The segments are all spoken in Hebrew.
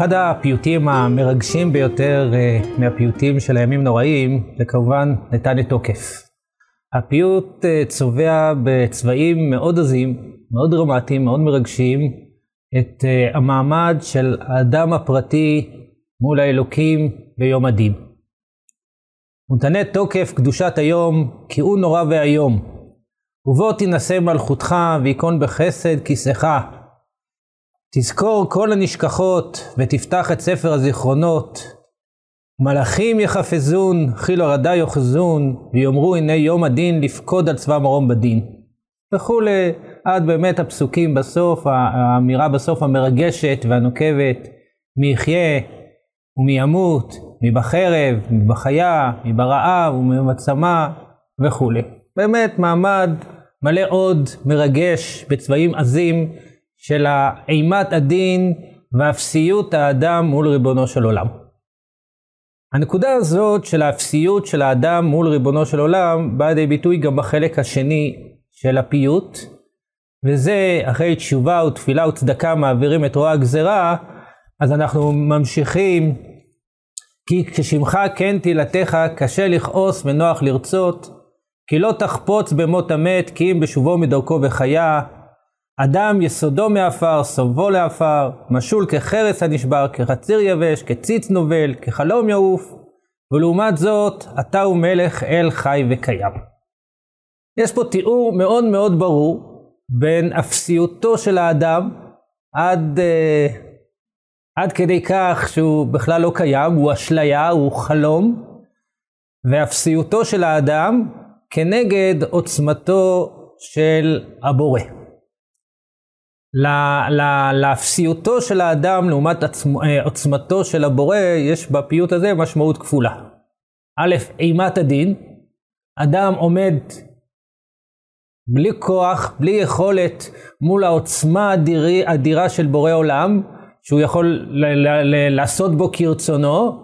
אחד הפיוטים המרגשים ביותר מהפיוטים של הימים נוראים, זה כמובן נתן תוקף. הפיוט צובע בצבעים מאוד עזים, מאוד דרמטיים, מאוד מרגשים, את המעמד של האדם הפרטי מול האלוקים ביום הדין. ונתנה תוקף קדושת היום, כי הוא נורא ואיום. ובוא תינשא מלכותך, ויכון בחסד כיסאך. תזכור כל הנשכחות, ותפתח את ספר הזיכרונות. מלאכים יחפזון, חיל הרדה יאחזון, ויאמרו הנה יום הדין לפקוד על צבא מרום בדין. וכולי, עד באמת הפסוקים בסוף, האמירה בסוף המרגשת והנוקבת, מי יחיה ומי ימות, מי בחרב, מי בחיה, מי ברעב ומי בצמא וכולי. באמת מעמד מלא עוד מרגש בצבעים עזים של אימת הדין ואפסיות האדם מול ריבונו של עולם. הנקודה הזאת של האפסיות של האדם מול ריבונו של עולם באה לידי ביטוי גם בחלק השני של הפיוט, וזה אחרי תשובה ותפילה וצדקה מעבירים את רוע הגזרה, אז אנחנו ממשיכים, כי כששמך כן תהילתך קשה לכעוס ונוח לרצות, כי לא תחפוץ במות המת, כי אם בשובו מדרכו וחיה. אדם יסודו מעפר, סובו לעפר, משול כחרס הנשבר, כחציר יבש, כציץ נובל, כחלום יעוף, ולעומת זאת, אתה הוא מלך אל חי וקיים. יש פה תיאור מאוד מאוד ברור בין אפסיותו של האדם עד, uh, עד כדי כך שהוא בכלל לא קיים, הוא אשליה, הוא חלום, ואפסיותו של האדם כנגד עוצמתו של הבורא. לאפסיותו של האדם לעומת עצמו, אה, עוצמתו של הבורא, יש בפיוט הזה משמעות כפולה. א', אימת הדין, אדם עומד בלי כוח, בלי יכולת, מול העוצמה האדירה של בורא עולם, שהוא יכול לעשות בו כרצונו,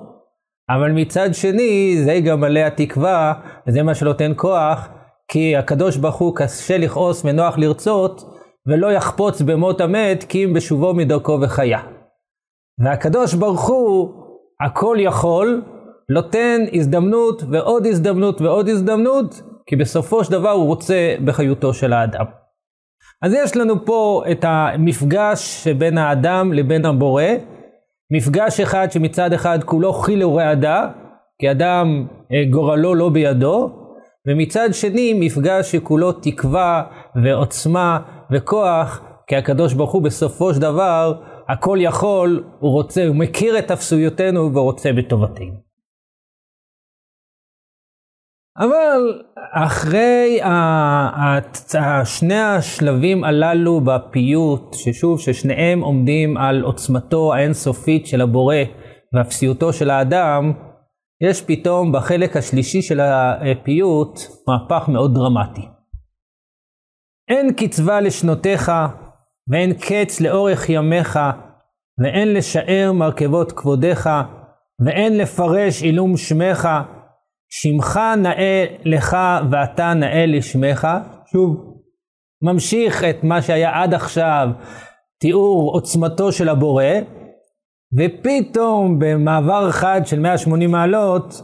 אבל מצד שני, זה גם מלא התקווה, וזה מה שנותן כוח, כי הקדוש ברוך הוא קשה לכעוס ונוח לרצות, ולא יחפוץ במות המת, כי אם בשובו מדרכו וחיה. והקדוש ברוך הוא, הכל יכול, נותן הזדמנות ועוד הזדמנות ועוד הזדמנות, כי בסופו של דבר הוא רוצה בחיותו של האדם. אז יש לנו פה את המפגש שבין האדם לבין הבורא, מפגש אחד שמצד אחד כולו חיל ורעדה, כי אדם אה, גורלו לא בידו, ומצד שני מפגש שכולו תקווה ועוצמה וכוח, כי הקדוש ברוך הוא בסופו של דבר הכל יכול, הוא רוצה, הוא מכיר את אפסויותינו ורוצה בטובתנו. אבל אחרי שני השלבים הללו בפיוט, ששוב, ששניהם עומדים על עוצמתו האינסופית של הבורא ואפסיותו של האדם, יש פתאום בחלק השלישי של הפיוט מהפך מאוד דרמטי. אין קצבה לשנותיך, ואין קץ לאורך ימיך, ואין לשער מרכבות כבודיך, ואין לפרש עילום שמך, שמך נאה לך ואתה נאה לשמך. שוב, ממשיך את מה שהיה עד עכשיו, תיאור עוצמתו של הבורא, ופתאום במעבר אחד של 180 מעלות,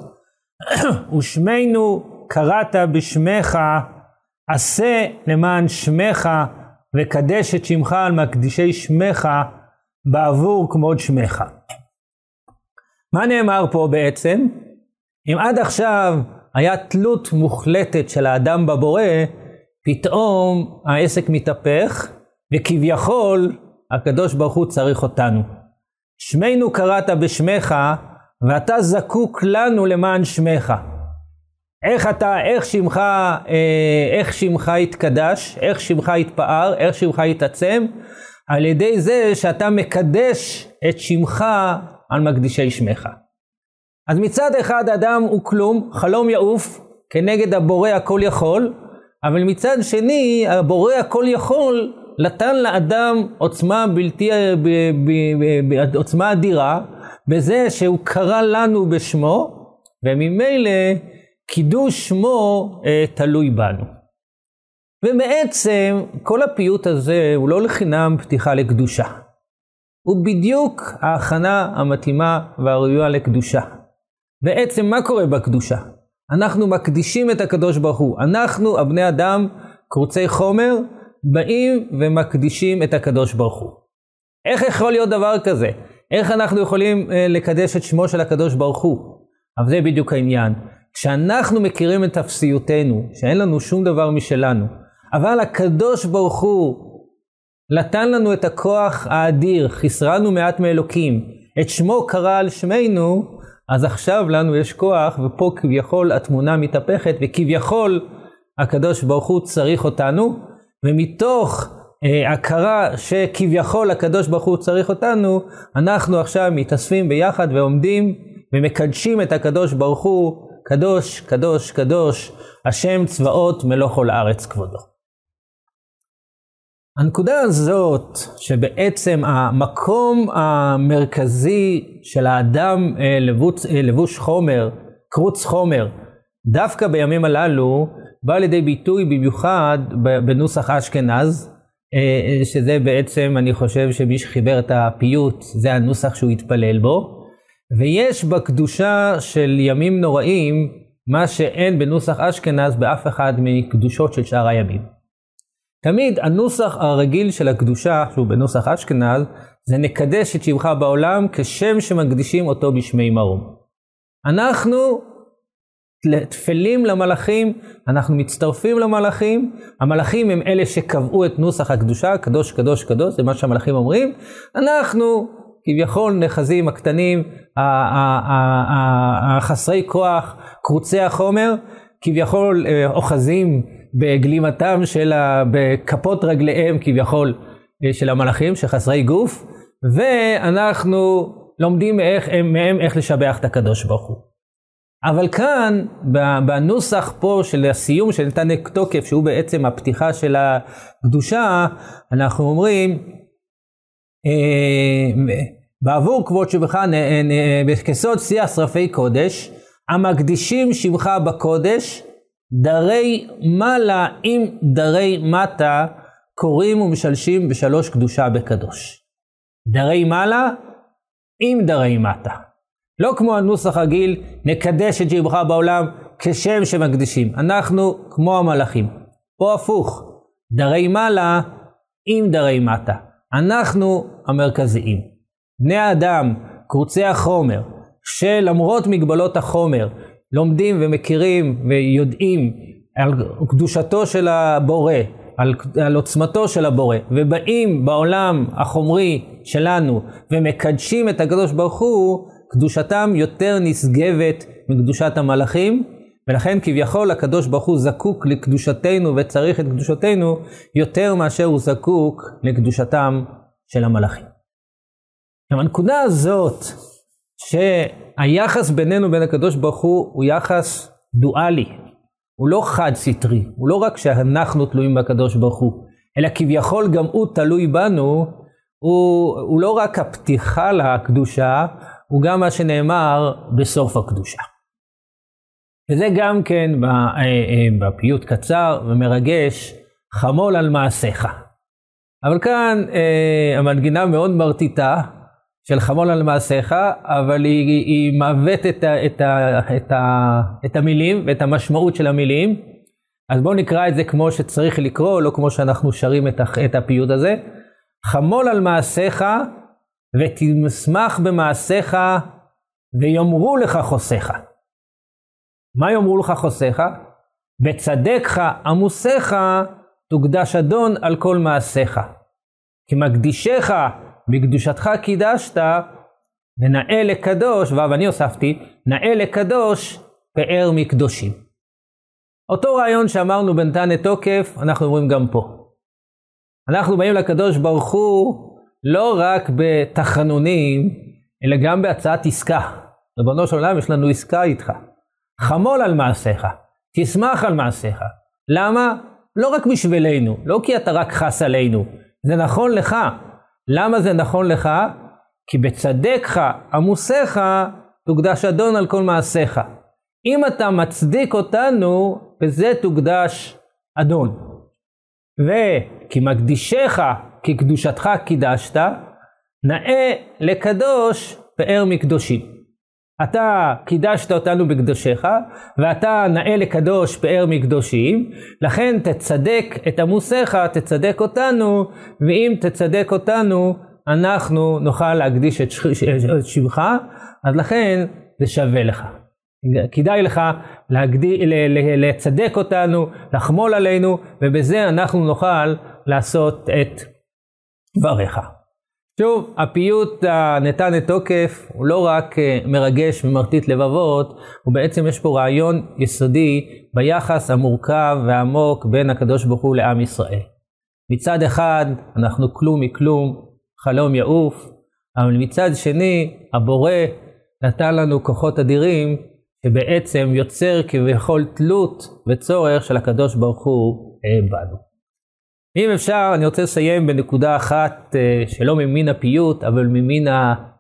ושמנו קראת בשמך, עשה למען שמך, וקדש את שמך על מקדישי שמך, בעבור כמוד שמך. מה נאמר פה בעצם? אם עד עכשיו היה תלות מוחלטת של האדם בבורא, פתאום העסק מתהפך, וכביכול הקדוש ברוך הוא צריך אותנו. שמנו קראת בשמך, ואתה זקוק לנו למען שמך. איך אתה, איך שמך, אה, איך שמך יתקדש, איך שמך יתפאר, איך שמך יתעצם, על ידי זה שאתה מקדש את שמך על מקדישי שמך. אז מצד אחד אדם הוא כלום, חלום יעוף, כנגד הבורא הכל יכול, אבל מצד שני הבורא הכל יכול נתן לאדם עוצמה בלתי, ב, ב, ב, עוצמה אדירה, בזה שהוא קרא לנו בשמו, וממילא קידוש שמו אה, תלוי בנו. ובעצם כל הפיוט הזה הוא לא לחינם פתיחה לקדושה. הוא בדיוק ההכנה המתאימה והראויה לקדושה. בעצם מה קורה בקדושה? אנחנו מקדישים את הקדוש ברוך הוא. אנחנו, הבני אדם, קרוצי חומר, באים ומקדישים את הקדוש ברוך הוא. איך יכול להיות דבר כזה? איך אנחנו יכולים אה, לקדש את שמו של הקדוש ברוך הוא? אבל זה בדיוק העניין. כשאנחנו מכירים את אפסיותנו, שאין לנו שום דבר משלנו, אבל הקדוש ברוך הוא נתן לנו את הכוח האדיר, חיסרנו מעט מאלוקים, את שמו קרא על שמנו, אז עכשיו לנו יש כוח, ופה כביכול התמונה מתהפכת, וכביכול הקדוש ברוך הוא צריך אותנו, ומתוך אה, הכרה שכביכול הקדוש ברוך הוא צריך אותנו, אנחנו עכשיו מתאספים ביחד ועומדים ומקדשים את הקדוש ברוך הוא, קדוש, קדוש, קדוש, השם צבאות מלוא כל הארץ כבודו. הנקודה הזאת, שבעצם המקום המרכזי של האדם אה, לבוש, אה, לבוש חומר, קרוץ חומר, דווקא בימים הללו, בא לידי ביטוי במיוחד בנוסח אשכנז, אה, שזה בעצם, אני חושב שמי שחיבר את הפיוט, זה הנוסח שהוא התפלל בו. ויש בקדושה של ימים נוראים, מה שאין בנוסח אשכנז באף אחד מקדושות של שאר הימים. תמיד הנוסח הרגיל של הקדושה, שהוא בנוסח אשכנז, זה נקדש את שמך בעולם כשם שמקדישים אותו בשמי מרום. אנחנו טפלים למלאכים, אנחנו מצטרפים למלאכים, המלאכים הם אלה שקבעו את נוסח הקדושה, קדוש קדוש קדוש, זה מה שהמלאכים אומרים, אנחנו כביכול נחזים הקטנים, החסרי כוח, קרוצי החומר, כביכול אה, אוחזים בגלימתם של, ה... בכפות רגליהם כביכול אה, של המלאכים, שחסרי גוף, ואנחנו לומדים איך, מהם איך לשבח את הקדוש ברוך הוא. אבל כאן, בנוסח פה של הסיום של נתן תוקף, שהוא בעצם הפתיחה של הקדושה, אנחנו אומרים, בעבור כבוד שבך כסוד שיח שרפי קודש, המקדישים שבך בקודש, דרי מעלה עם דרי מטה, קוראים ומשלשים בשלוש קדושה בקדוש. דרי מעלה עם דרי מטה. לא כמו הנוסח הרגיל, נקדש את שבך בעולם כשם שמקדישים. אנחנו כמו המלאכים. פה הפוך, דרי מעלה עם דרי מטה. אנחנו המרכזיים. בני האדם, קרוצי החומר, שלמרות מגבלות החומר, לומדים ומכירים ויודעים על קדושתו של הבורא, על, על עוצמתו של הבורא, ובאים בעולם החומרי שלנו ומקדשים את הקדוש ברוך הוא, קדושתם יותר נשגבת מקדושת המלאכים, ולכן כביכול הקדוש ברוך הוא זקוק לקדושתנו וצריך את קדושתנו יותר מאשר הוא זקוק לקדושתם של המלאכים. עכשיו הנקודה הזאת, שהיחס בינינו בין הקדוש ברוך הוא הוא יחס דואלי, הוא לא חד סטרי, הוא לא רק שאנחנו תלויים בקדוש ברוך הוא, אלא כביכול גם הוא תלוי בנו, הוא, הוא לא רק הפתיחה לקדושה, הוא גם מה שנאמר בסוף הקדושה. וזה גם כן אה, אה, בפיוט קצר ומרגש, חמול על מעשיך. אבל כאן אה, המנגינה מאוד מרטיטה של חמול על מעשיך, אבל היא, היא מעוות את, את, את, את המילים ואת המשמעות של המילים. אז בואו נקרא את זה כמו שצריך לקרוא, לא כמו שאנחנו שרים את, את הפיוט הזה. חמול על מעשיך ותשמח במעשיך ויאמרו לך חוסיך. מה יאמרו לך חוסיך? בצדקך עמוסיך תוקדש אדון על כל מעשיך. כי מקדישך בקדושתך קידשת, ונאה לקדוש, ואני הוספתי, נאה לקדוש פאר מקדושים. אותו רעיון שאמרנו בנתן תוקף, אנחנו אומרים גם פה. אנחנו באים לקדוש ברוך הוא לא רק בתחנונים, אלא גם בהצעת עסקה. ריבונו של עולם, יש לנו עסקה איתך. חמול על מעשיך, תשמח על מעשיך. למה? לא רק בשבילנו, לא כי אתה רק חס עלינו, זה נכון לך. למה זה נכון לך? כי בצדקך עמוסיך תוקדש אדון על כל מעשיך. אם אתה מצדיק אותנו, בזה תוקדש אדון. וכי מקדישך קדושתך קידשת, נאה לקדוש פאר מקדושים. אתה קידשת אותנו בקדושיך, ואתה נאה לקדוש פאר מקדושים, לכן תצדק את עמוסיך, תצדק אותנו, ואם תצדק אותנו, אנחנו נוכל להקדיש את, שמך, אז לכן זה שווה לך. כדאי לך להגדי, לצדק אותנו, לחמול עלינו, ובזה אנחנו נוכל לעשות את דבריך. שוב, הפיוט הנתן את תוקף הוא לא רק אה, מרגש ומרטיט לבבות, הוא בעצם יש פה רעיון יסודי ביחס המורכב והעמוק בין הקדוש ברוך הוא לעם ישראל. מצד אחד, אנחנו כלום מכלום, חלום יעוף, אבל מצד שני, הבורא נתן לנו כוחות אדירים, שבעצם יוצר כביכול תלות וצורך של הקדוש ברוך הוא אה, בנו. אם אפשר, אני רוצה לסיים בנקודה אחת אה, שלא ממין הפיוט, אבל ממין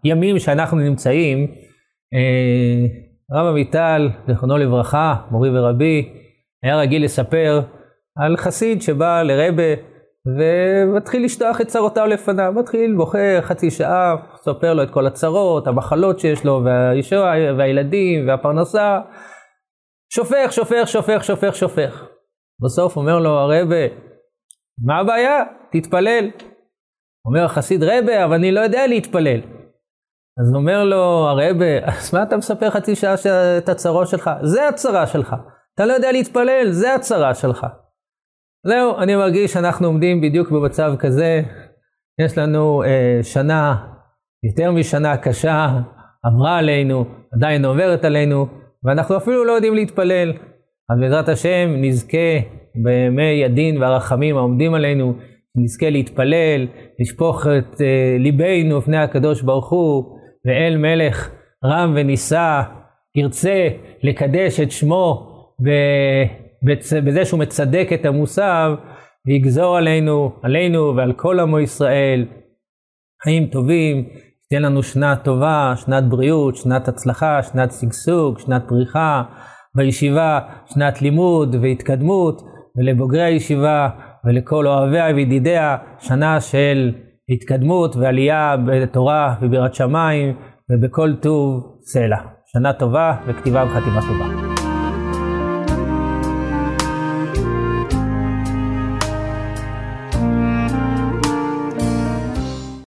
הימים שאנחנו נמצאים. אה, הרב עמיטל, זכרונו לברכה, מורי ורבי, היה רגיל לספר על חסיד שבא לרבה ומתחיל לשטוח את צרותיו לפניו, מתחיל, בוחר חצי שעה, סופר לו את כל הצרות, המחלות שיש לו, והישוע, והילדים, והפרנסה. שופך, שופך, שופך, שופך, שופך. בסוף אומר לו הרבה, מה הבעיה? תתפלל. אומר החסיד, רבה, אבל אני לא יודע להתפלל. אז אומר לו הרבה, אז מה אתה מספר חצי שעה את הצרות שלך? זה הצרה שלך. אתה לא יודע להתפלל, זה הצרה שלך. זהו, אני מרגיש שאנחנו עומדים בדיוק במצב כזה. יש לנו אה, שנה, יותר משנה קשה, עברה עלינו, עדיין עוברת עלינו, ואנחנו אפילו לא יודעים להתפלל. אז בעזרת השם נזכה בימי הדין והרחמים העומדים עלינו, נזכה להתפלל, לשפוך את uh, ליבנו לפני הקדוש ברוך הוא, ואל מלך רם ונישא, ירצה לקדש את שמו בזה שהוא מצדק את המוסר, ויגזור עלינו, עלינו ועל כל עמו ישראל, חיים טובים, שתהיה לנו שנה טובה, שנת בריאות, שנת הצלחה, שנת שגשוג, שנת פריחה, בישיבה, שנת לימוד והתקדמות, ולבוגרי הישיבה ולכל אוהביה וידידיה, שנה של התקדמות ועלייה בתורה ובירת שמיים ובכל טוב סלע. שנה טובה וכתיבה וחתימה טובה.